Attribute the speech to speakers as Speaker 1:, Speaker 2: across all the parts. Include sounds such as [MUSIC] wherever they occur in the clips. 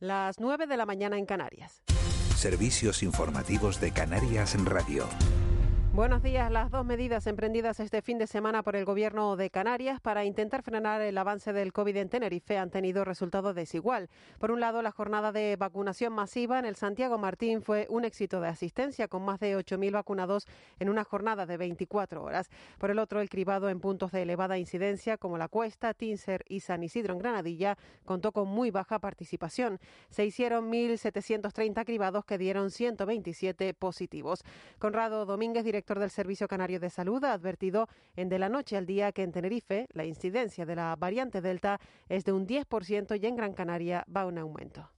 Speaker 1: Las 9 de la mañana en Canarias.
Speaker 2: Servicios informativos de Canarias en Radio.
Speaker 1: Buenos días. Las dos medidas emprendidas este fin de semana por el Gobierno de Canarias para intentar frenar el avance del COVID en Tenerife han tenido resultado desigual. Por un lado, la jornada de vacunación masiva en el Santiago Martín fue un éxito de asistencia con más de 8.000 vacunados en una jornada de 24 horas. Por el otro, el cribado en puntos de elevada incidencia como La Cuesta, Tinser y San Isidro en Granadilla contó con muy baja participación. Se hicieron 1.730 cribados que dieron 127 positivos. Conrado Domínguez, director del Servicio Canario de Salud, ha advertido en de la noche al día que en Tenerife la incidencia de la variante Delta es de un 10% y en Gran Canaria va un aumento.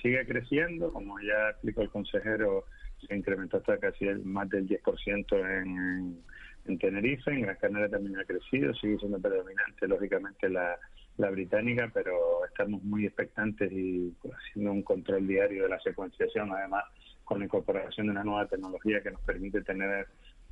Speaker 3: Sigue creciendo, como ya explicó el consejero, se incrementó hasta casi el, más del 10% en, en Tenerife, en Gran Canaria también ha crecido, sigue siendo predominante, lógicamente, la, la británica, pero estamos muy expectantes y haciendo un control diario de la secuenciación, además con la incorporación de una nueva tecnología que nos permite tener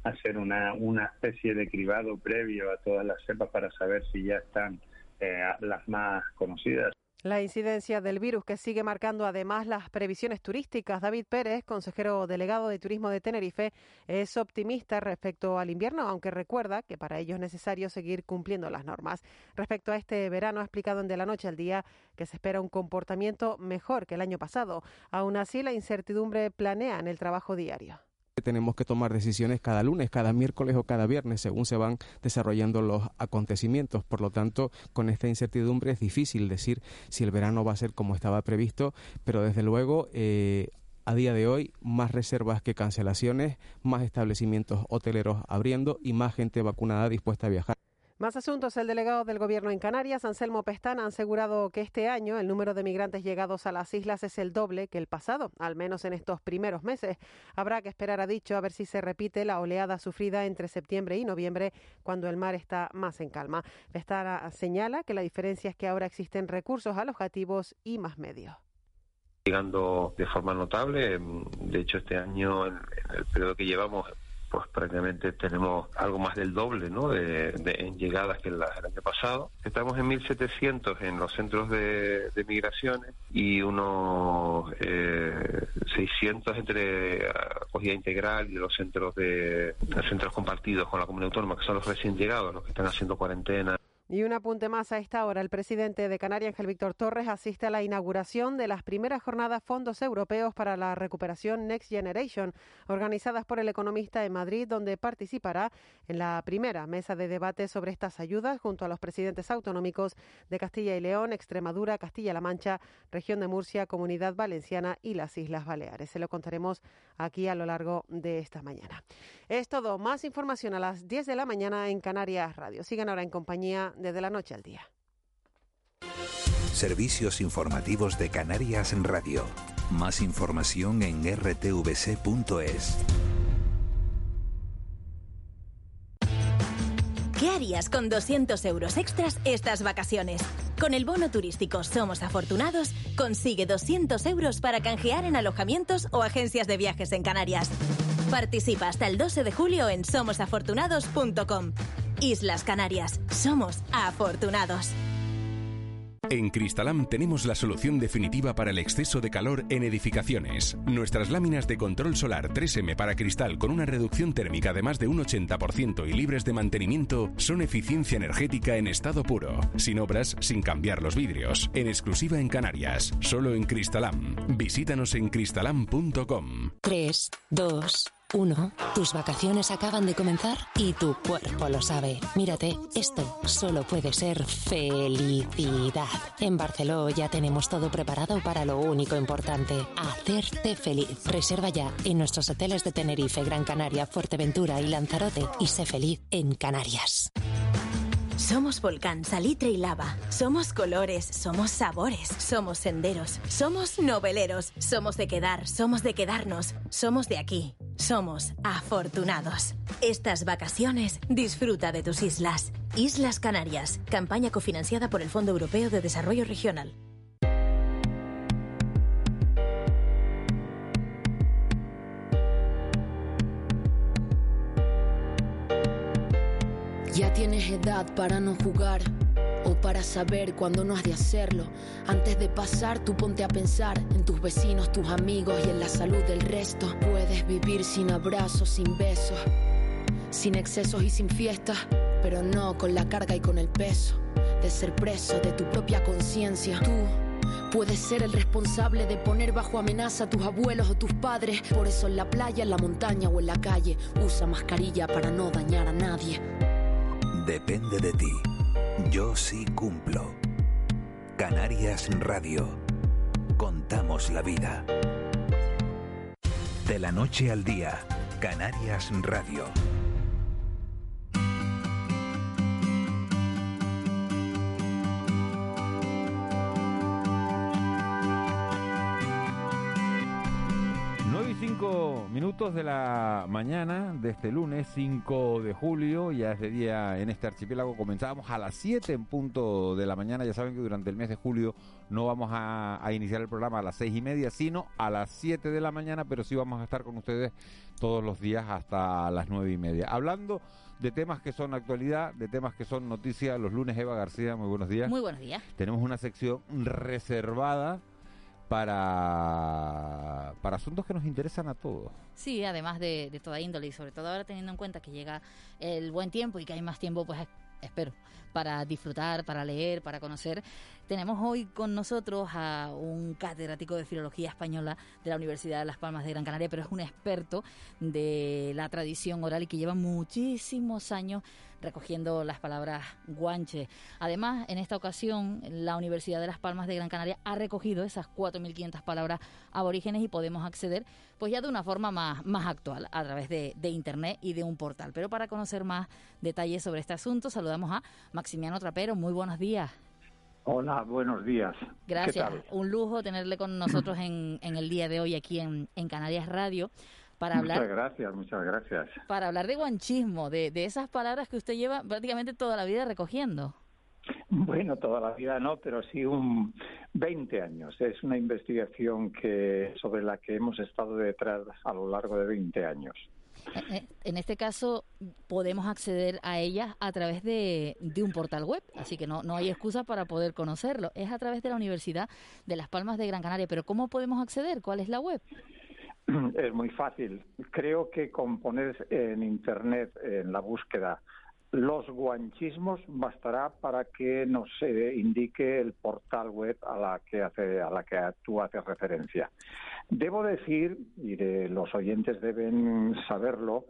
Speaker 3: hacer una, una especie de cribado previo a todas las cepas para saber si ya están eh, las más conocidas.
Speaker 1: La incidencia del virus que sigue marcando además las previsiones turísticas. David Pérez, consejero delegado de Turismo de Tenerife, es optimista respecto al invierno, aunque recuerda que para ello es necesario seguir cumpliendo las normas. Respecto a este verano, ha explicado en De la Noche al Día que se espera un comportamiento mejor que el año pasado. Aún así, la incertidumbre planea en el trabajo diario.
Speaker 4: Tenemos que tomar decisiones cada lunes, cada miércoles o cada viernes, según se van desarrollando los acontecimientos. Por lo tanto, con esta incertidumbre es difícil decir si el verano va a ser como estaba previsto, pero desde luego eh, a día de hoy más reservas que cancelaciones, más establecimientos hoteleros abriendo y más gente vacunada dispuesta a viajar.
Speaker 1: Más asuntos. El delegado del Gobierno en Canarias, Anselmo Pestana, ha asegurado que este año el número de migrantes llegados a las islas es el doble que el pasado, al menos en estos primeros meses. Habrá que esperar, ha dicho, a ver si se repite la oleada sufrida entre septiembre y noviembre, cuando el mar está más en calma. Pestana señala que la diferencia es que ahora existen recursos alojativos y más medios
Speaker 5: llegando de forma notable. De hecho, este año, en el periodo que llevamos, pues prácticamente tenemos algo más del doble ¿no? de, en llegadas que el, año pasado. Estamos en 1.700 en los centros de, migraciones y unos eh, 600 entre acogida integral y los centros de centros compartidos con la comunidad autónoma, que son los recién llegados, los que están haciendo cuarentena.
Speaker 1: Y un apunte más a esta hora. El presidente de Canarias, Ángel Víctor Torres, asiste a la inauguración de las primeras jornadas Fondos Europeos para la Recuperación Next Generation, organizadas por el economista en Madrid, donde participará en la primera mesa de debate sobre estas ayudas junto a los presidentes autonómicos de Castilla y León, Extremadura, Castilla-La Mancha, Región de Murcia, Comunidad Valenciana y las Islas Baleares. Se lo contaremos aquí a lo largo de esta mañana. Es todo. Más información a las 10 de la mañana en Canarias Radio. Sigan ahora en compañía desde la noche al día.
Speaker 2: Servicios informativos de Canarias en Radio. Más información en rtvc.es.
Speaker 6: ¿Qué harías con 200 euros extras estas vacaciones? Con el bono turístico Somos Afortunados, consigue 200 euros para canjear en alojamientos o agencias de viajes en Canarias. Participa hasta el 12 de julio en somosafortunados.com. Islas Canarias. Somos afortunados.
Speaker 7: En Cristalam tenemos la solución definitiva para el exceso de calor en edificaciones. Nuestras láminas de control solar 3M para cristal con una reducción térmica de más de un 80% y libres de mantenimiento son eficiencia energética en estado puro, sin obras, sin cambiar los vidrios, en exclusiva en Canarias, solo en Cristalam. Visítanos en cristalam.com.
Speaker 8: 3, 2, uno, tus vacaciones acaban de comenzar y tu cuerpo lo sabe. Mírate, esto solo puede ser felicidad. En Barceló ya tenemos todo preparado para lo único importante, hacerte feliz. Reserva ya en nuestros hoteles de Tenerife, Gran Canaria, Fuerteventura y Lanzarote y sé feliz en Canarias.
Speaker 6: Somos volcán, salitre y lava. Somos colores, somos sabores, somos senderos, somos noveleros, somos de quedar, somos de quedarnos, somos de aquí. Somos afortunados. Estas vacaciones disfruta de tus islas. Islas Canarias, campaña cofinanciada por el Fondo Europeo de Desarrollo Regional.
Speaker 9: Ya tienes edad para no jugar para saber cuándo no has de hacerlo. Antes de pasar, tú ponte a pensar en tus vecinos, tus amigos y en la salud del resto. Puedes vivir sin abrazos, sin besos, sin excesos y sin fiestas, pero no con la carga y con el peso de ser preso de tu propia conciencia. Tú Puedes ser el responsable de poner bajo amenaza a tus abuelos o tus padres. Por eso en la playa, en la montaña o en la calle, usa mascarilla para no dañar a nadie.
Speaker 2: Depende de ti. Yo sí cumplo. Canarias Radio. Contamos la vida. De la noche al día, Canarias Radio.
Speaker 10: Minutos de la mañana de este lunes 5 de julio, ya es de día en este archipiélago, comenzábamos a las 7 en punto de la mañana, ya saben que durante el mes de julio no vamos a, iniciar el programa a las 6 y media, sino a las 7 de la mañana, pero sí vamos a estar con ustedes todos los días hasta las 9 y media. Hablando de temas que son actualidad, de temas que son noticias, los lunes Eva García, muy buenos días.
Speaker 11: Muy buenos días.
Speaker 10: Tenemos una sección reservada para, para asuntos que nos interesan a todos.
Speaker 11: Sí, además de, de toda índole y sobre todo ahora teniendo en cuenta que llega el buen tiempo y que hay más tiempo, pues espero, para disfrutar, para leer, para conocer. Tenemos hoy con nosotros a un catedrático de Filología Española de la Universidad de Las Palmas de Gran Canaria, pero es un experto de la tradición oral y que lleva muchísimos años recogiendo las palabras guanche. Además, en esta ocasión, la Universidad de Las Palmas de Gran Canaria ha recogido esas 4.500 palabras aborígenes y podemos acceder pues ya de una forma más, más actual, a través de, de Internet y de un portal. Pero para conocer más detalles sobre este asunto, saludamos a Maximiano Trapero. Muy buenos días.
Speaker 12: Hola, buenos días.
Speaker 11: Gracias. Un lujo tenerle con nosotros en, en el día de hoy aquí en, en Canarias Radio
Speaker 12: para hablar. Muchas gracias, muchas gracias.
Speaker 11: Para hablar de guanchismo, de, de esas palabras que usted lleva prácticamente toda la vida recogiendo.
Speaker 12: Bueno, toda la vida no, pero sí un 20 años. Es una investigación que sobre la que hemos estado detrás a lo largo de 20 años.
Speaker 11: Eh, eh, en este caso, podemos acceder a ellas a través de, de, un portal web, así que no, no hay excusa para poder conocerlo. Es a través de la Universidad de Las Palmas de Gran Canaria, pero ¿cómo podemos acceder? ¿Cuál es la web? [CLEARS THROAT]
Speaker 12: Es muy fácil. Creo que con poner en Internet, en la búsqueda, los guanchismos bastará para que nos indique el portal web a la que hace a la que tú haces referencia. Debo decir y los oyentes deben saberlo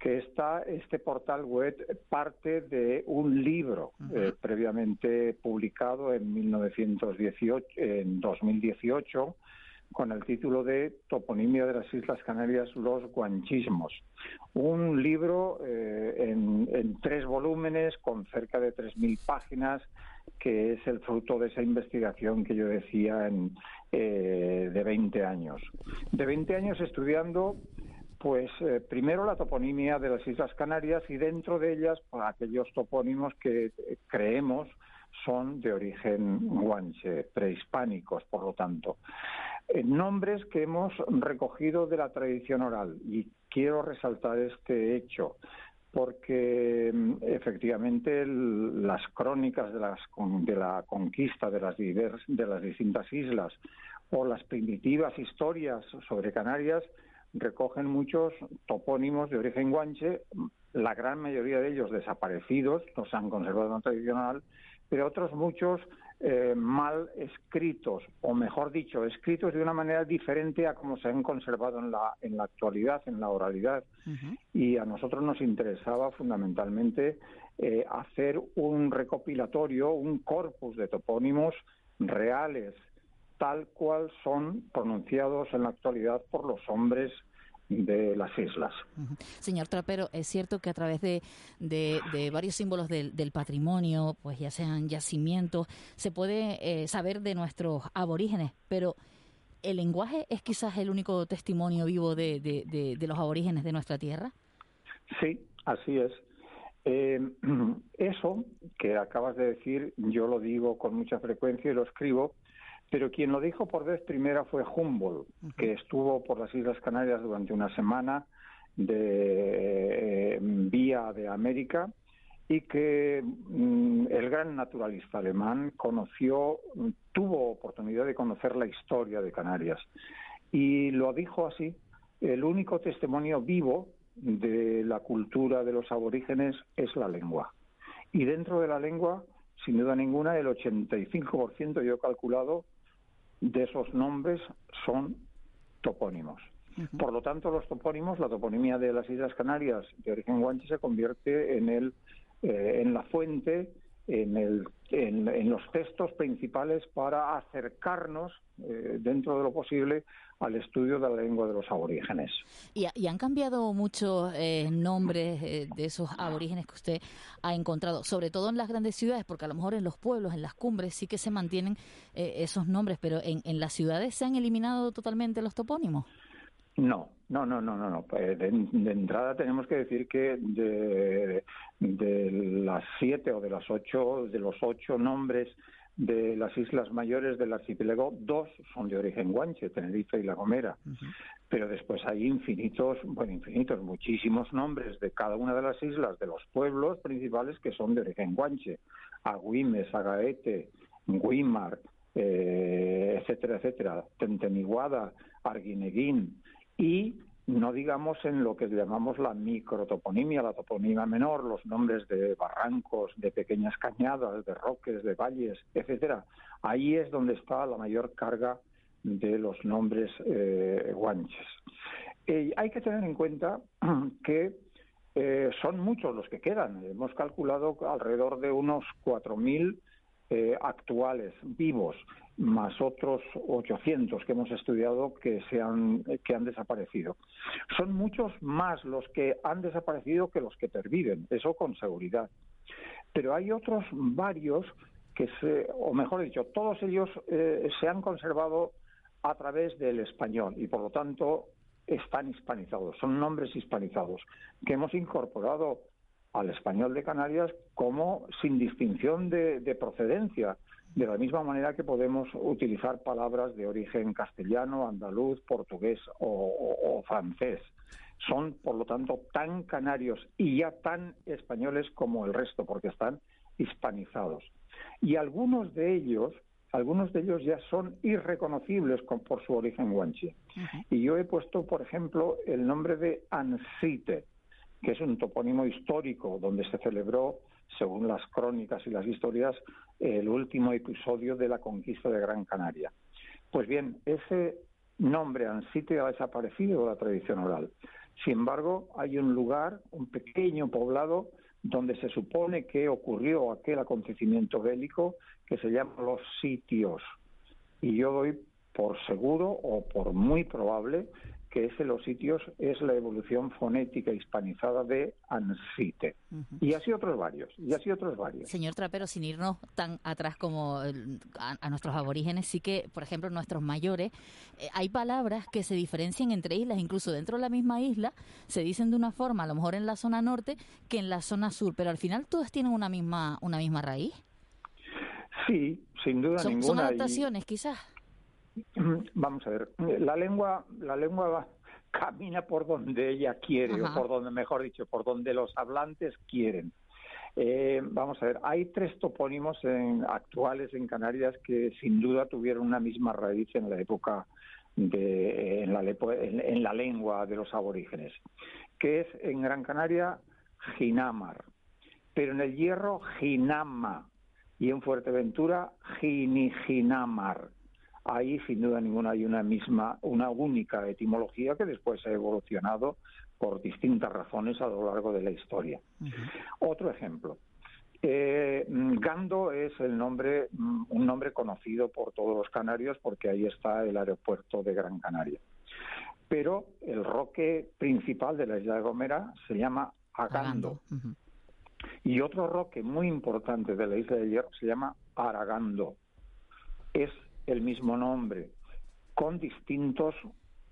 Speaker 12: que está este portal web parte de un libro eh, previamente publicado en 1918 en 2018 con el título de Toponimia de las Islas Canarias, los guanchismos. Un libro eh, en, tres volúmenes con cerca de 3.000 páginas que es el fruto de esa investigación que yo decía en, eh, de 20 años. De 20 años estudiando pues eh, primero la toponimia de las Islas Canarias y dentro de ellas pues, aquellos topónimos que creemos son de origen guanche, prehispánicos, por lo tanto. Eh, nombres que hemos recogido de la tradición oral. Y quiero resaltar este hecho porque mm, efectivamente las crónicas de, las, de la conquista de las, de las distintas islas o las primitivas historias sobre Canarias recogen muchos topónimos de origen guanche, la gran mayoría de ellos desaparecidos, no se han conservado en oral, pero otros muchos eh, mal escritos, o mejor dicho, escritos de una manera diferente a como se han conservado en la, en la actualidad, en la oralidad. Y a nosotros nos interesaba fundamentalmente eh, hacer un recopilatorio, un corpus de topónimos reales, tal cual son pronunciados en la actualidad por los hombres de las islas.
Speaker 11: Señor Trapero, es cierto que a través de, de, varios símbolos del, patrimonio, pues ya sean yacimientos, se puede eh, saber de nuestros aborígenes, pero ¿el lenguaje es quizás el único testimonio vivo de, de los aborígenes de nuestra tierra?
Speaker 12: Sí, así es. Eh, [CLEARS THROAT] eso que acabas de decir, yo lo digo con mucha frecuencia y lo escribo, pero quien lo dijo por vez primera fue Humboldt, que estuvo por las Islas Canarias durante una semana de eh, vía de América y que mm, el gran naturalista alemán conoció, tuvo oportunidad de conocer la historia de Canarias. Y lo dijo así, el único testimonio vivo de la cultura de los aborígenes es la lengua. Y dentro de la lengua, sin duda ninguna, el 85% yo he calculado de esos nombres son topónimos. Por lo tanto, los topónimos, la toponimia de las Islas Canarias de origen guanche se convierte en, el, eh, en la fuente, en, el, en, los textos principales para acercarnos, eh, dentro de lo posible, al estudio de la lengua de los aborígenes.
Speaker 11: ¿Y, han cambiado muchos eh, nombres eh, de esos aborígenes que usted ha encontrado, sobre todo en las grandes ciudades, porque a lo mejor en los pueblos, en las cumbres, sí que se mantienen eh, esos nombres, pero en, en las ciudades se han eliminado totalmente los topónimos?
Speaker 12: No, no, no, no, no. no. De, de, entrada tenemos que decir que de, de, las siete o de las ocho, de los ocho nombres de las islas mayores del archipiélago, dos son de origen guanche, Tenerife y La Gomera. Pero después hay infinitos, bueno, infinitos, muchísimos nombres de cada una de las islas, de los pueblos principales que son de origen guanche. Agüimes, Agaete, Guimar, eh, etcétera, etcétera. Tentemiguada, Arguineguín y no digamos en lo que llamamos la microtoponimia, la toponimia menor, los nombres de barrancos, de pequeñas cañadas, de roques, de valles, etcétera. Ahí es donde está la mayor carga de los nombres eh, guanches. Eh, hay que tener en cuenta [CLEARS THROAT] que eh, son muchos los que quedan. Hemos calculado alrededor de unos 4.000 actuales, vivos más otros 800 que hemos estudiado que, se han, que han desaparecido. Son muchos más los que han desaparecido que los que perviven, eso con seguridad. Pero hay otros varios que se, o mejor dicho, todos ellos eh, se han conservado a través del español y por lo tanto están hispanizados, son nombres hispanizados que hemos incorporado al español de Canarias como sin distinción de procedencia de la misma manera que podemos utilizar palabras de origen castellano, andaluz, portugués o, francés. Son, por lo tanto, tan canarios y ya tan españoles como el resto, porque están hispanizados. Y algunos de ellos, algunos de ellos ya son irreconocibles por su origen guanche. Y yo he puesto, por ejemplo, el nombre de Ansite, que es un topónimo histórico donde se celebró según las crónicas y las historias, el último episodio de la conquista de Gran Canaria. Pues bien, ese nombre Ansite ha desaparecido de la tradición oral. Sin embargo, hay un lugar, un pequeño poblado, donde se supone que ocurrió aquel acontecimiento bélico que se llama los sitios. Y yo doy por seguro o por muy probable que ese los sitios es la evolución fonética hispanizada de ansite. Y así otros varios, y así otros varios.
Speaker 11: Señor Trapero, sin irnos tan atrás como a, nuestros aborígenes, sí que, por ejemplo, nuestros mayores, eh, hay palabras que se diferencian entre islas, incluso dentro de la misma isla, se dicen de una forma, a lo mejor en la zona norte, que en la zona sur, pero al final todas tienen una misma, una misma raíz.
Speaker 12: Sí, sin duda
Speaker 11: son,
Speaker 12: ninguna.
Speaker 11: Son adaptaciones, quizás. [CLEARS THROAT]
Speaker 12: Vamos a ver, la lengua, la lengua [LAUGHS] camina por donde ella quiere, o por donde, mejor dicho, por donde los hablantes quieren. Eh, vamos a ver, hay tres topónimos en, actuales en Canarias que sin duda tuvieron una misma raíz en la época de, en la, en la lengua de los aborígenes, que es en Gran Canaria Ginamar, pero en el Hierro Ginama y en Fuerteventura Giniginamar ahí sin duda ninguna hay una misma, una única etimología que después ha evolucionado por distintas razones a lo largo de la historia. Otro ejemplo. Eh, Gando es el nombre, mm, un nombre conocido por todos los canarios porque ahí está el aeropuerto de Gran Canaria. pero el roque principal de la isla de Gomera se llama Agando. Y otro roque muy importante de la isla de Hierro se llama Aragando. Es el mismo nombre, con distintos,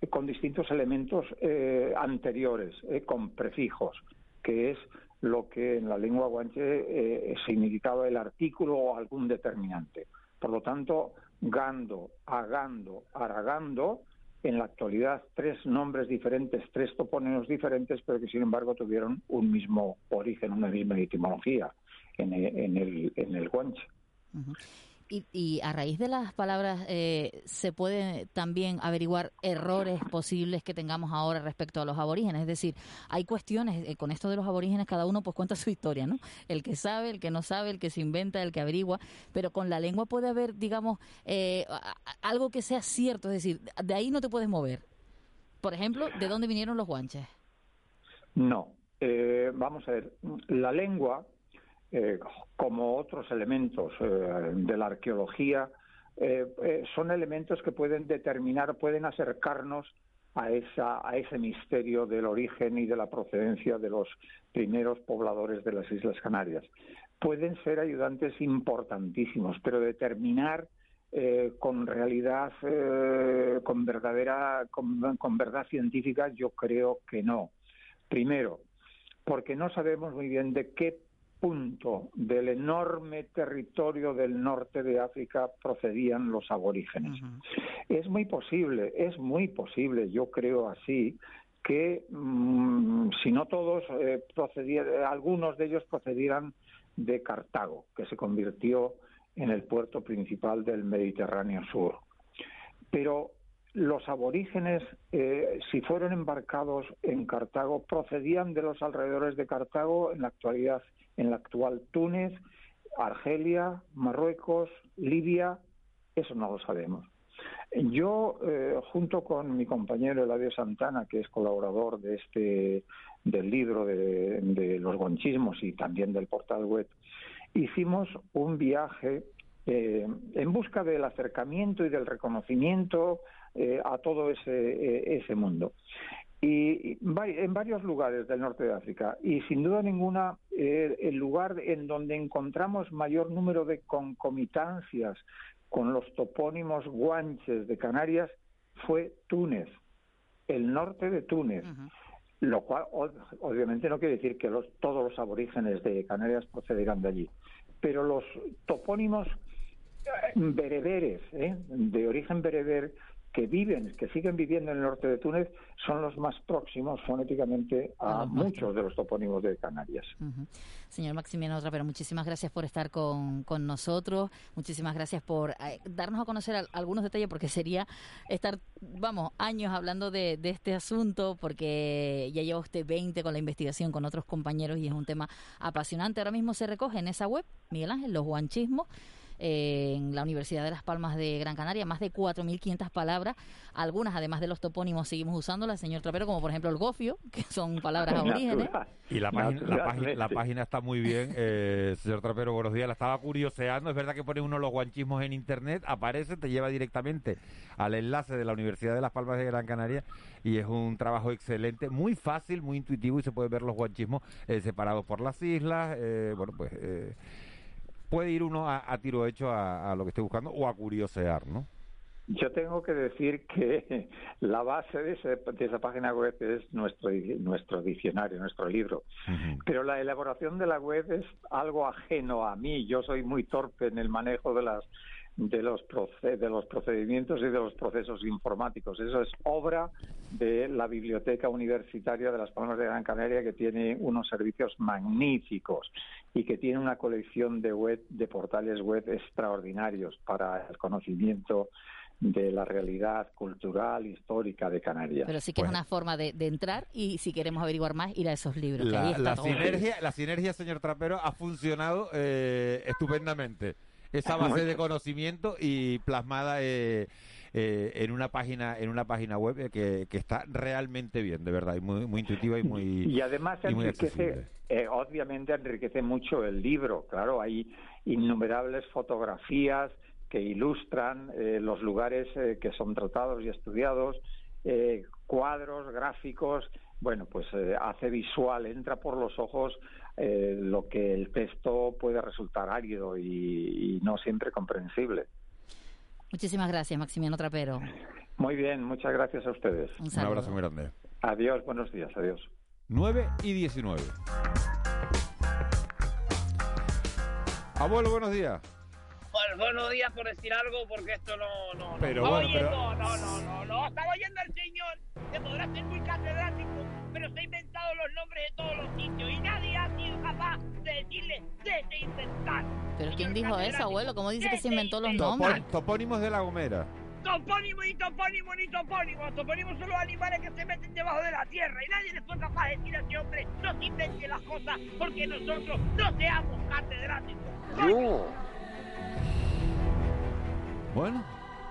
Speaker 12: con distintos elementos eh, anteriores, eh, con prefijos, que es lo que en la lengua guanche eh, significaba el artículo o algún determinante. Por lo tanto, Gando, Agando, Aragando, en la actualidad tres nombres diferentes, tres topónimos diferentes, pero que sin embargo tuvieron un mismo origen, una misma etimología en el, en el, en el guanche.
Speaker 11: Y, a raíz de las palabras, eh, ¿se puede también averiguar errores posibles que tengamos ahora respecto a los aborígenes? Es decir, hay cuestiones, eh, con esto de los aborígenes, cada uno pues cuenta su historia, ¿no? El que sabe, el que no sabe, el que se inventa, el que averigua, pero con la lengua puede haber, digamos, eh, algo que sea cierto, es decir, de ahí no te puedes mover. Por ejemplo, ¿de dónde vinieron los guanches?
Speaker 12: No, vamos a ver, la lengua eh, como otros elementos eh, de la arqueología, eh, son elementos que pueden determinar, pueden acercarnos a, esa, a ese misterio del origen y de la procedencia de los primeros pobladores de las Islas Canarias. Pueden ser ayudantes importantísimos, pero determinar con realidad, con verdadera, con verdad científica, yo creo que no. Primero, porque no sabemos muy bien de qué punto del enorme territorio del norte de África procedían los aborígenes. Es muy posible, es muy posible, yo creo así, que mm, si no todos, eh, algunos de ellos procedieran de Cartago, que se convirtió en el puerto principal del Mediterráneo Sur. Pero los aborígenes, eh, si fueron embarcados en Cartago, procedían de los alrededores de Cartago en la actualidad en la actual Túnez, Argelia, Marruecos, Libia, eso no lo sabemos. Yo, eh, junto con mi compañero Eladio Santana, que es colaborador de este del libro de, los gonchismos y también del portal web, hicimos un viaje eh, en busca del acercamiento y del reconocimiento eh, a todo ese, ese mundo y en varios lugares del norte de África. Y sin duda ninguna, eh, el lugar en donde encontramos mayor número de concomitancias con los topónimos guanches de Canarias fue Túnez, el norte de Túnez. Lo cual obviamente no quiere decir que los, todos los aborígenes de Canarias procederán de allí, pero los topónimos eh, bereberes, ¿eh? de origen bereber, que viven, que siguen viviendo en el norte de Túnez, son los más próximos fonéticamente a muchos de los topónimos de Canarias.
Speaker 11: Señor Maximiano pero muchísimas gracias por estar con, con nosotros, muchísimas gracias por eh, darnos a conocer algunos detalles, porque sería estar, vamos, años hablando de, de este asunto, porque ya lleva usted 20 con la investigación con otros compañeros y es un tema apasionante. Ahora mismo se recoge en esa web, Miguel Ángel, los guanchismos en la Universidad de Las Palmas de Gran Canaria, más de 4.500 palabras, algunas además de los topónimos seguimos usándolas, señor Trapero, como por ejemplo el gofio, [LAUGHS] que son palabras aborígenes.
Speaker 10: Y la página, la, página, está muy bien, eh, señor Trapero, buenos días, la estaba curioseando, es verdad que pone uno los guanchismos en internet, aparece, te lleva directamente al enlace de la Universidad de Las Palmas de Gran Canaria y es un trabajo excelente, muy fácil, muy intuitivo y se puede ver los guanchismos eh, separados por las islas, eh, bueno, pues puede ir uno a, tiro hecho a, lo que esté buscando o a curiosear, ¿no?
Speaker 12: Yo tengo que decir que [LAUGHS] la base de, esa página web es nuestro, nuestro diccionario, nuestro libro. Pero la elaboración de la web es algo ajeno a mí. Yo soy muy torpe en el manejo de las de los, de los procedimientos y de los procesos informáticos. Eso es obra de la Biblioteca Universitaria de las Palmas de Gran Canaria, que tiene unos servicios magníficos y que tiene una colección de web, de portales web extraordinarios para el conocimiento de la realidad cultural, histórica de Canarias.
Speaker 11: Pero sí que es una forma de, entrar y si queremos averiguar más, ir a esos libros.
Speaker 10: La, sinergia, la sinergia, señor Trapero, ha funcionado eh, estupendamente esa base de conocimiento y plasmada eh, eh, en una página en una página web eh, que, que, está realmente bien, de verdad, y muy, muy intuitiva y muy
Speaker 12: y además enriquece, obviamente enriquece mucho el libro. Claro, hay innumerables fotografías que ilustran los lugares que son tratados y estudiados eh, cuadros, gráficos, bueno, pues eh, hace visual, entra por los ojos eh, lo que el texto puede resultar árido y, y no siempre comprensible.
Speaker 11: Muchísimas gracias, Maximiano Trapero.
Speaker 12: Muy bien, muchas gracias a ustedes.
Speaker 11: Un,
Speaker 10: Un abrazo muy grande.
Speaker 12: Adiós, buenos días, adiós.
Speaker 10: 9 y 19. Abuelo, buenos días.
Speaker 13: Bueno, buenos días por decir algo, porque esto no... no
Speaker 10: Pero
Speaker 13: no,
Speaker 10: bueno,
Speaker 13: oyendo,
Speaker 10: pero-
Speaker 13: no, no, no, no, estaba oyendo al señor, que podrá ser muy catedrático, pero se ha inventado los nombres de todos los sitios y nadie ha sido capaz de decirle, de inventar.
Speaker 11: ¿Pero quién dijo eso, abuelo? ¿Cómo dice que se inventó los nombres?
Speaker 10: topónimos de La Gomera.
Speaker 13: Topónimo ni topónimo ni topónimo. Los topónimos son los animales que se meten debajo de la tierra y nadie le fue capaz de decir a ese hombre no se invente las cosas porque nosotros no seamos catedráticos.
Speaker 10: Bueno,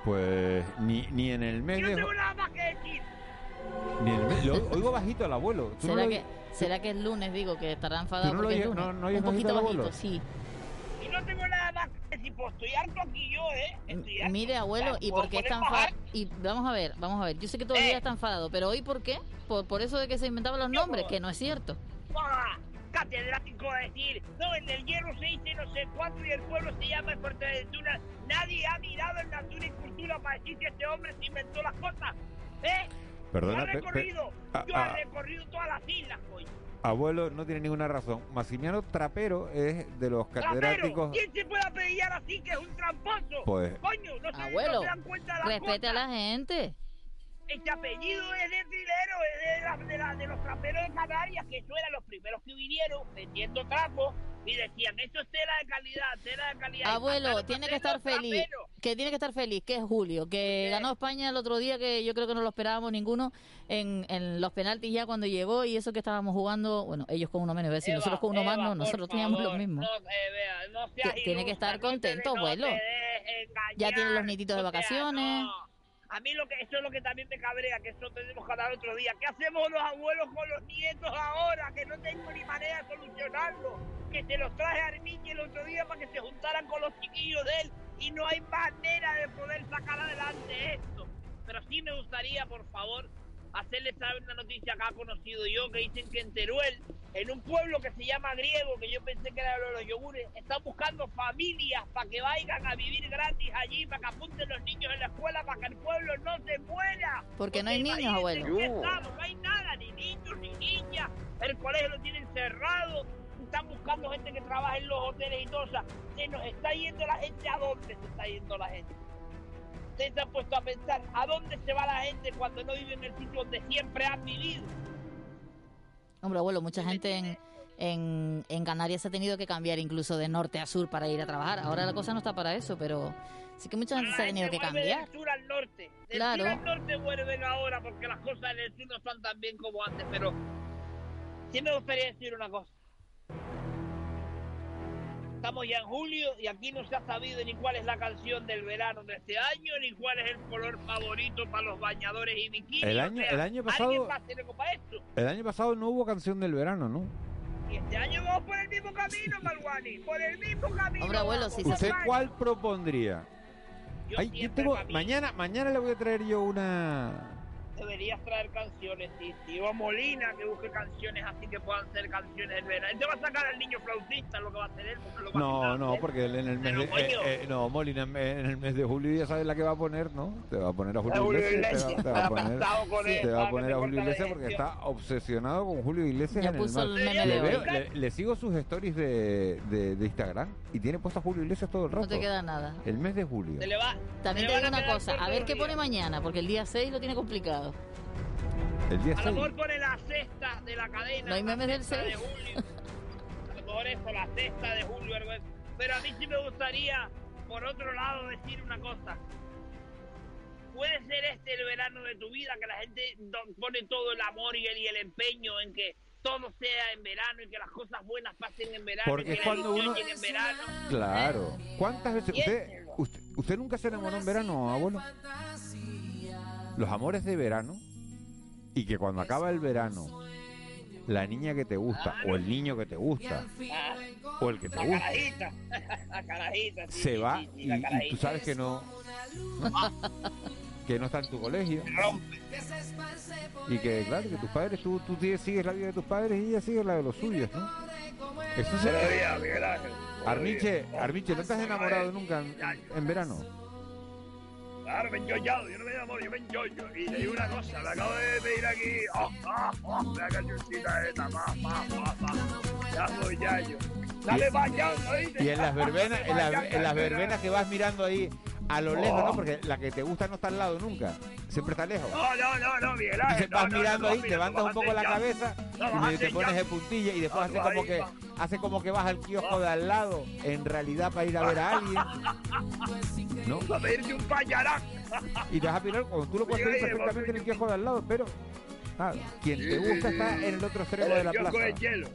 Speaker 10: pues ni, ni en el
Speaker 13: Y no
Speaker 10: de...
Speaker 13: tengo nada más que decir.
Speaker 10: Lo oigo bajito al abuelo. ¿Tú no
Speaker 11: ¿Será
Speaker 10: lo-
Speaker 11: que, ¿Será que es lunes? Digo, que estará enfadado
Speaker 10: ¿Tú no
Speaker 11: porque es lunes.
Speaker 10: no- no
Speaker 11: Un poquito
Speaker 10: bajito al abuelo?
Speaker 11: bajito, sí.
Speaker 13: Y no tengo nada más que decir, pues estoy harto aquí yo, ¿eh? Estoy harto.
Speaker 11: Mire, abuelo, ¿y
Speaker 13: ¿puedo
Speaker 11: por qué está enfadado? Y vamos a ver, vamos a ver. Yo sé que todo el
Speaker 13: Eh.
Speaker 11: está enfadado, pero hoy ¿por qué? Por, por eso de que se inventaban los nombres, que no es cierto.
Speaker 13: Catedrático a decir, no, en el hierro se dice no sé cuánto y el pueblo se llama en Fuerteventura. Nadie ha mirado en Natura y Cultura para decir que este hombre se inventó las cosas. ¿Eh?
Speaker 10: Perdona,
Speaker 13: yo he
Speaker 10: pe- pe-
Speaker 13: recorrido,
Speaker 10: ah,
Speaker 13: yo he recorrido todas las islas, coño.
Speaker 10: Abuelo no tiene ninguna razón. Maximiano Trapero es de los
Speaker 13: Trapero,
Speaker 10: catedráticos...
Speaker 13: ¿quién se puede apellidar así que es un tramposo?
Speaker 10: Pues-
Speaker 13: Coño, no se,
Speaker 11: Abuelo,
Speaker 13: no se dan cuenta de las
Speaker 11: respete a
Speaker 13: cosas.
Speaker 11: la gente.
Speaker 13: Este apellido es de trilero, es de, la- de, la- de los traperos de Canarias, que eso eran los primeros que vinieron vendiendo trapos y decían, esto es tela de calidad, tela de calidad.
Speaker 11: Abuelo, tiene que estar
Speaker 13: los
Speaker 11: feliz.
Speaker 13: traperos.
Speaker 11: Que tiene que estar feliz, que es Julio, que ganó España el otro día, que yo creo que no lo esperábamos ninguno en, en los penaltis ya cuando llegó y eso que estábamos jugando, bueno, ellos con uno menos, decir,
Speaker 13: Eva,
Speaker 11: nosotros con uno más, no, nosotros teníamos lo
Speaker 13: favor,
Speaker 11: mismo.
Speaker 13: No, eh, no
Speaker 11: tiene que estar contento, abuelo.
Speaker 13: Engañar,
Speaker 11: Ya tiene los nietitos de
Speaker 13: sea,
Speaker 11: vacaciones.
Speaker 13: A mí lo que eso es lo que también me cabrea, que eso tenemos que hablar otro día. ¿Qué hacemos los abuelos con los nietos ahora? Que no tengo ni manera de solucionarlo. Que se los traje a Armiche el otro día para que se juntaran con los chiquillos de él y no hay manera de poder sacar adelante esto. Pero sí me gustaría, por favor, hacerles saber una noticia que ha conocido yo, que dicen que en Teruel, en un pueblo que se llama Griego, que yo pensé que era lo de los yogures, están buscando familias para que vayan a vivir gratis allí, para que apunten los niños en la escuela, para que el pueblo no se muera.
Speaker 11: Porque no hay niños, abuelo.
Speaker 13: estamos, no hay nada, ni niños, ni niñas, el colegio lo tienen cerrado, están buscando gente que trabaja en los hoteles y todo, o sea, se nos está yendo la gente, ¿a dónde se está yendo la gente? Ustedes se han puesto a pensar, ¿a dónde se va la gente cuando no vive en el sitio donde siempre han vivido?
Speaker 11: Hombre, abuelo, mucha gente en, en, en Canarias se ha tenido que cambiar incluso de norte a sur para ir a trabajar. Ahora la cosa no está para eso, pero sí que mucha gente se ha tenido que cambiar.
Speaker 13: Del sur al norte. Del
Speaker 11: Claro.
Speaker 13: sur al norte vuelven ahora porque las cosas en el sur no están tan bien como antes, pero sí me gustaría decir una cosa. Estamos ya en julio y aquí no se ha sabido ni cuál es la canción del verano de este año, ni cuál es el color favorito para los bañadores y bikinis.
Speaker 10: El
Speaker 13: O
Speaker 10: año-
Speaker 13: sea,
Speaker 10: el año
Speaker 13: alguien
Speaker 10: pasado-
Speaker 13: va a hacer algo para esto.
Speaker 10: El año pasado no hubo canción del verano, ¿no?
Speaker 13: Y este año vamos por el mismo camino, [LAUGHS] Malguani, por el mismo camino.
Speaker 11: Hombre, abuelo, si se-
Speaker 10: ¿Usted cuál propondría?
Speaker 13: Yo
Speaker 10: Ay, yo
Speaker 13: siempre
Speaker 10: tengo,
Speaker 13: para mí-
Speaker 10: mañana, mañana le voy a traer yo una...
Speaker 13: deberías traer canciones, sí. O a Molina que busque canciones así que puedan ser canciones del verano. Él te va a sacar al niño flautista, lo que va a hacer él, lo va a
Speaker 10: No,
Speaker 13: quitar,
Speaker 10: no,
Speaker 13: ¿eh?
Speaker 10: porque él en el mes de... Eh, eh, no, Molina, en el mes de julio ya sabes la que va a poner, ¿no? Te va a poner a Julio,
Speaker 13: Julio
Speaker 10: Iglesias. Te va, te a poner,
Speaker 13: él,
Speaker 10: te va a poner
Speaker 13: te
Speaker 10: a Julio Iglesias porque está obsesionado con Julio Iglesias
Speaker 11: Ya
Speaker 10: en
Speaker 11: puso
Speaker 10: el
Speaker 11: el
Speaker 10: le, veo- le- le sigo sus stories de, de, de Instagram y tiene puesto a Julio Iglesias todo el rato.
Speaker 11: No te queda nada.
Speaker 10: El mes de julio.
Speaker 13: Se le va.
Speaker 11: También te
Speaker 13: le
Speaker 11: digo
Speaker 13: a
Speaker 11: una cosa, a ver qué pone mañana, porque el día 6 lo tiene complicado.
Speaker 10: El día
Speaker 13: A lo
Speaker 10: 6.
Speaker 13: mejor pone la cesta de la cadena.
Speaker 11: ¿No hay memes del
Speaker 13: cesta de
Speaker 11: 6?
Speaker 13: julio. A lo mejor eso, la cesta de julio. Pero a mí sí me gustaría, por otro lado, decir una cosa. Puede ser este el verano de tu vida, que la gente pone todo el amor y el, y el empeño en que todo sea en verano y que las cosas buenas pasen en verano.
Speaker 10: Porque
Speaker 13: y
Speaker 10: es
Speaker 13: que
Speaker 10: cuando uno-
Speaker 13: llegue en verano.
Speaker 10: Claro. ¿Cuántas veces? Usted, usted nunca se enamoró en verano, abuelo? Los amores de verano y que cuando acaba el verano, la niña que te gusta o el niño que te gusta o el que te
Speaker 13: la
Speaker 10: gusta
Speaker 13: carajita. [LAUGHS] la carajita. sí,
Speaker 10: se
Speaker 13: sí,
Speaker 10: va
Speaker 13: sí,
Speaker 10: y, y tú sabes que no que no está en tu colegio. Y que, claro, que tus padres, tú, tú sigues la vida de tus padres y ella sigue la de los suyos, ¿no? Eso se... Armiche, Armiche, ¿no estás enamorado nunca en, en verano?
Speaker 14: Claro, me he enjoyado, yo no me enamoro, yo me enjoyo. Y te digo una cosa, le acabo de pedir aquí, oh, oh, oh, la cancioncita esta, pa, pa, pa, pa. Ya voy, ya yo. Dale vaya, ¿oíste?
Speaker 10: Y en las verbenas, en, la- en las verbenas que vas mirando ahí a lo lejos, ¿no? Porque la que te gusta no está al lado nunca, siempre está lejos.
Speaker 14: No, no, no, no, Miguel Ángel.
Speaker 10: Entonces vas
Speaker 14: no, no,
Speaker 10: mirando
Speaker 14: no,
Speaker 10: ahí,
Speaker 14: mira,
Speaker 10: levantas un poco la
Speaker 14: ya.
Speaker 10: cabeza
Speaker 14: No,
Speaker 10: y te
Speaker 14: ya.
Speaker 10: pones de puntilla y después
Speaker 14: No,
Speaker 10: hace como que hace como que vas al kiosco de al lado, en realidad para ir a ver a alguien. ¿No?
Speaker 14: Para pedirte un payarán.
Speaker 10: Y te vas a mirar cuando tú lo puedes pedir
Speaker 14: oye,
Speaker 10: perfectamente en el kiosco de al lado, pero ah, quien te gusta está en el otro extremo de la
Speaker 14: El kiosco
Speaker 10: plaza.
Speaker 14: de hielo.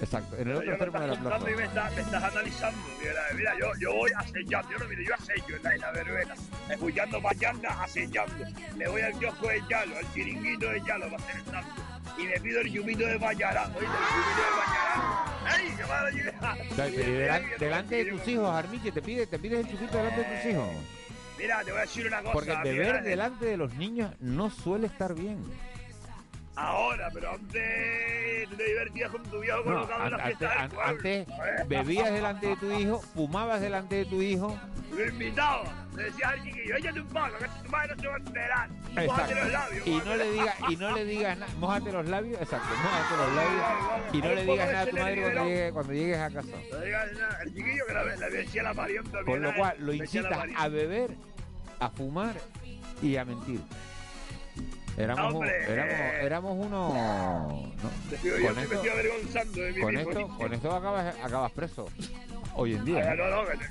Speaker 10: Exacto, en el otro extremo de la plaza.
Speaker 14: y me estás, me estás analizando. Mira, mira yo, yo voy acechando, yo no miro, yo asello en la, en la verbena, escuchando payanga, acechando. Me voy al kiosco de Yalo, al chiringuito de Yalo, para hacer el santo. Y me pido el yumito de Payarán, oíste, el yumito de Payarán. ¡Ey, qué mala
Speaker 10: delan- delante de tus hijos, Armiche, te pide, te pides el chupito delante de tus hijos.
Speaker 14: Mira, te voy a decir una cosa.
Speaker 10: Porque beber
Speaker 14: Ángel.
Speaker 10: delante de los niños no suele estar bien.
Speaker 14: Ahora, pero antes te divertías con tu viejo
Speaker 10: No,
Speaker 14: colocado en
Speaker 10: an-
Speaker 14: la
Speaker 10: antes,
Speaker 14: fiesta del
Speaker 10: an-
Speaker 14: pueblo.
Speaker 10: antes bebías delante de tu hijo, fumabas delante de tu hijo.
Speaker 14: Lo invitaba. Le decía al chiquillo, échate un paco, que tu madre no se va a enterar. Mójate los labios.
Speaker 10: Y no le digas, [LAUGHS] y no le digas nada, mójate los labios, exacto, mójate los labios y no le digas nada a tu madre cuando llegues, cuando llegues a casa.
Speaker 14: No digas nada. El chiquillo que la- le decía la parienta.
Speaker 10: Con lo cual lo
Speaker 14: decía la
Speaker 10: incitas a beber, a fumar y a mentir. Éramos,
Speaker 14: Hombre.
Speaker 10: éramos, éramos unos. Con
Speaker 14: me
Speaker 10: esto,
Speaker 14: estoy avergonzando de mí
Speaker 10: con
Speaker 14: mismo.
Speaker 10: esto, con esto acabas, acabas preso. Hoy en día.
Speaker 14: Ah,
Speaker 10: ¿eh?
Speaker 14: no, no, que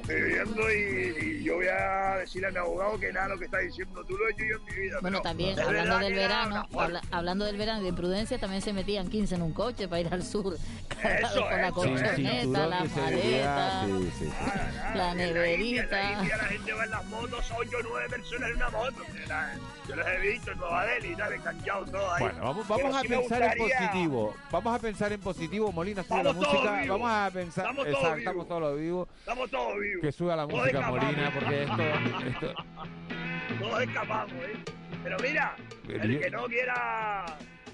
Speaker 14: estoy viviendo y, y yo voy a decirle a mi abogado que nada lo que está diciendo tú lo he hecho yo en mi vida.
Speaker 11: Bueno, también hablando del verano, habla- hablando del verano y de prudencia, también se metían 15 en un coche para ir al sur,
Speaker 14: Eso,
Speaker 11: con la
Speaker 14: eso,
Speaker 11: colchoneta, la maleta,
Speaker 10: sí, sí, sí.
Speaker 14: Ah,
Speaker 11: la
Speaker 14: en la India, en la
Speaker 11: neverita.
Speaker 14: India la gente va en las motos, 8 o 9 personas en una moto. Yo los he visto en Nueva Delhi, tal, enganchados todos ahí.
Speaker 10: Bueno, vamos, vamos a pensar en
Speaker 14: gustaría-
Speaker 10: positivo. Vamos a pensar en positivo. Molina sube la música. Vamos a pensar.
Speaker 14: Estamos
Speaker 10: Exacto. Estamos todos vivos.
Speaker 14: Estamos todos vivos.
Speaker 10: Que suba la
Speaker 14: Todos
Speaker 10: música. Molina, porque esto. esto
Speaker 14: Todos escapamos, ¿eh? Pero mira, el que no quiera...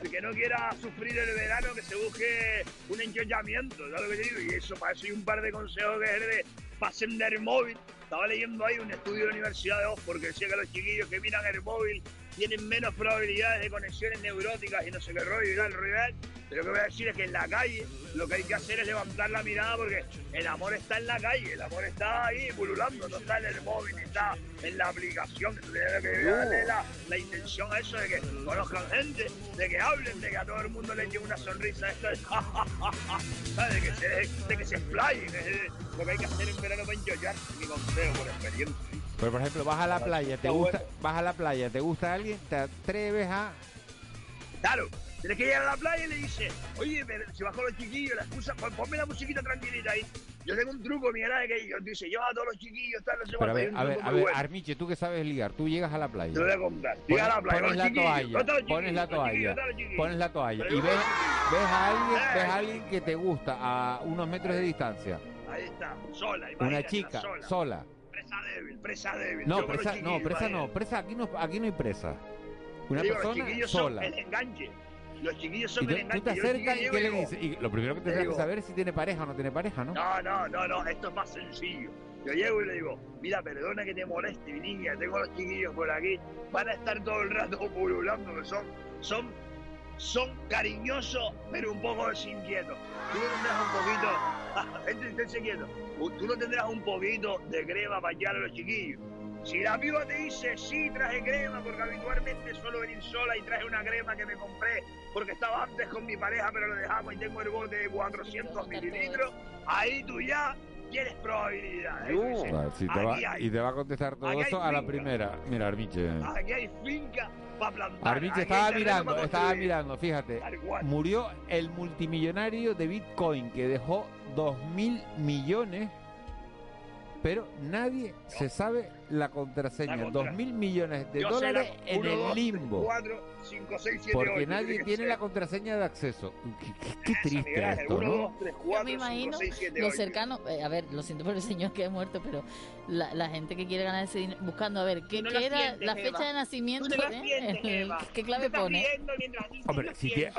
Speaker 14: El que no quiera sufrir el verano, que se busque un enjoyamiento, ¿sabes lo que te digo? Y eso, para eso hay un par de consejos que es de pasen del móvil. Estaba leyendo ahí un estudio de la Universidad de Oxford que decía que los chiquillos que miran el móvil tienen menos probabilidades de conexiones neuróticas y no sé qué rollo y tal. Pero lo que voy a decir es que en la calle lo que hay que hacer es levantar la mirada porque el amor está en la calle, el amor está ahí pululando, no está en el móvil, está en la aplicación. Que darle la, la intención a eso de que conozcan gente, de que hablen, de que a todo el mundo le echen una sonrisa esto [LAUGHS] ¿sabes? de que se, de que se explayen. es lo que hay que hacer en verano para enjoyar, mi consejo por experiencia.
Speaker 10: Pero por ejemplo, vas a la playa, te gusta, vas a la playa, te gusta alguien, te atreves a.
Speaker 14: Claro, tienes que llegar a la playa y le dices, oye, si bajo los chiquillos, la excusa, pon- ponme la musiquita tranquilita ahí. Yo tengo un truco, mi que yo dice, lleva a todos los chiquillos, tal, no sé
Speaker 10: Pero a ver, a ver, a ver,
Speaker 14: bueno.
Speaker 10: Armiche, tú que sabes ligar, tú llegas a la playa.
Speaker 14: Te lo voy a contar. Llega a la playa,
Speaker 10: pones la toalla,
Speaker 14: ¿dónde están los
Speaker 10: pones la toalla, pones la toalla y
Speaker 14: yo
Speaker 10: ves, a alguien, ves a alguien que te gusta a unos metros de distancia,
Speaker 14: Ahí está, sola,
Speaker 10: una chica,
Speaker 14: sola.
Speaker 10: sola.
Speaker 14: Presa débil, presa débil.
Speaker 10: No,
Speaker 14: yo
Speaker 10: presa, no, presa no, presa aquí no, aquí no hay presa. Una
Speaker 14: digo,
Speaker 10: persona sola.
Speaker 14: son el enganche. Los chiquillos son
Speaker 10: tú,
Speaker 14: el
Speaker 10: tú te acercas y ¿qué le dices? Y lo primero que
Speaker 14: Te
Speaker 10: tendrás que saber es si tiene pareja o no tiene pareja, ¿no?
Speaker 14: No, no, no, no, esto es más sencillo. Yo llego y le digo, mira, perdona que te moleste, mi niña, tengo los chiquillos por aquí, van a estar todo el rato pululando, que son, son, son cariñosos, pero un poco desinquietos. Tú no tendrás un poquito, [LAUGHS] gente, esténse quietos, tú no tendrás un poquito de crema para echar a los chiquillos. Si la piba te dice, sí, traje crema, porque habitualmente suelo venir sola y traje una crema que me compré porque estaba antes con mi pareja, pero lo dejamos y tengo el bote de 400 mililitros, ahí tú ya tienes probabilidades.
Speaker 10: Claro, te va-
Speaker 14: aquí hay-
Speaker 10: y te va a contestar todo eso a la
Speaker 14: finca.
Speaker 10: primera. Mira, Armiche.
Speaker 14: Aquí hay finca para plantar.
Speaker 10: Armiche estaba mirando, estaba mirando, fíjate. Murió el multimillonario de Bitcoin que dejó dos mil millones, pero nadie se sabe la contraseña. Dos mil millones de dólares en el limbo. porque nadie tiene la contraseña de acceso. Qué, triste esto, ¿no?
Speaker 11: Yo me imagino lo cercano. Eh, a ver, lo siento por el señor que ha muerto, pero la, gente que quiere ganar ese dinero, buscando a ver qué, era la fecha de nacimiento. ¿eh? [LAUGHS] ¿Qué clave pone?
Speaker 10: Hombre, si tiene,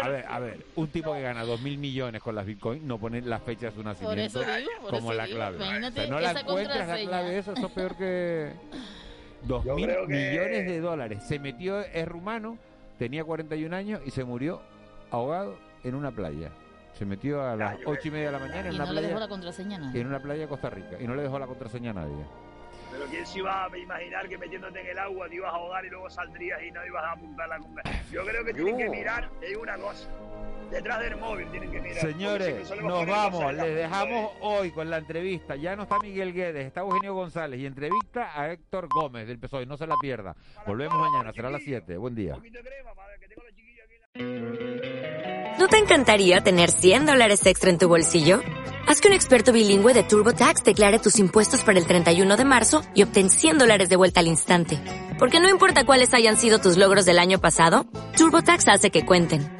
Speaker 10: a ver, a ver, un tipo que gana dos mil millones con las bitcoins no pone las fechas de su nacimiento como la clave. no la encuentras la clave eso, eso es peor que dos mil millones de dólares. Se metió, es rumano, tenía 41 años y se murió ahogado en una playa. Se metió a las ocho y media de la mañana en
Speaker 11: y
Speaker 10: una
Speaker 11: no
Speaker 10: playa.
Speaker 11: le dejó la contraseña a nadie.
Speaker 10: En una playa de Costa Rica. Y no le dejó la contraseña a nadie.
Speaker 14: Pero quién se iba a imaginar que metiéndote en el agua te ibas a ahogar y luego saldrías y no ibas a apuntar la Yo creo que tienen que mirar, es una cosa. Detrás del móvil tienen que mirar.
Speaker 10: Señores, nos vamos. Les dejamos hoy con la entrevista. Ya no está Miguel Guedes, está Eugenio González y entrevista a Héctor Gómez del PSOE. No se la pierda. Volvemos mañana, será a las 7. Buen día.
Speaker 15: ¿No te encantaría tener 100 dólares extra en tu bolsillo? Haz que un experto bilingüe de TurboTax declare tus impuestos para el 31 de marzo y obtén 100 dólares de vuelta al instante. Porque no importa cuáles hayan sido tus logros del año pasado, TurboTax hace que cuenten.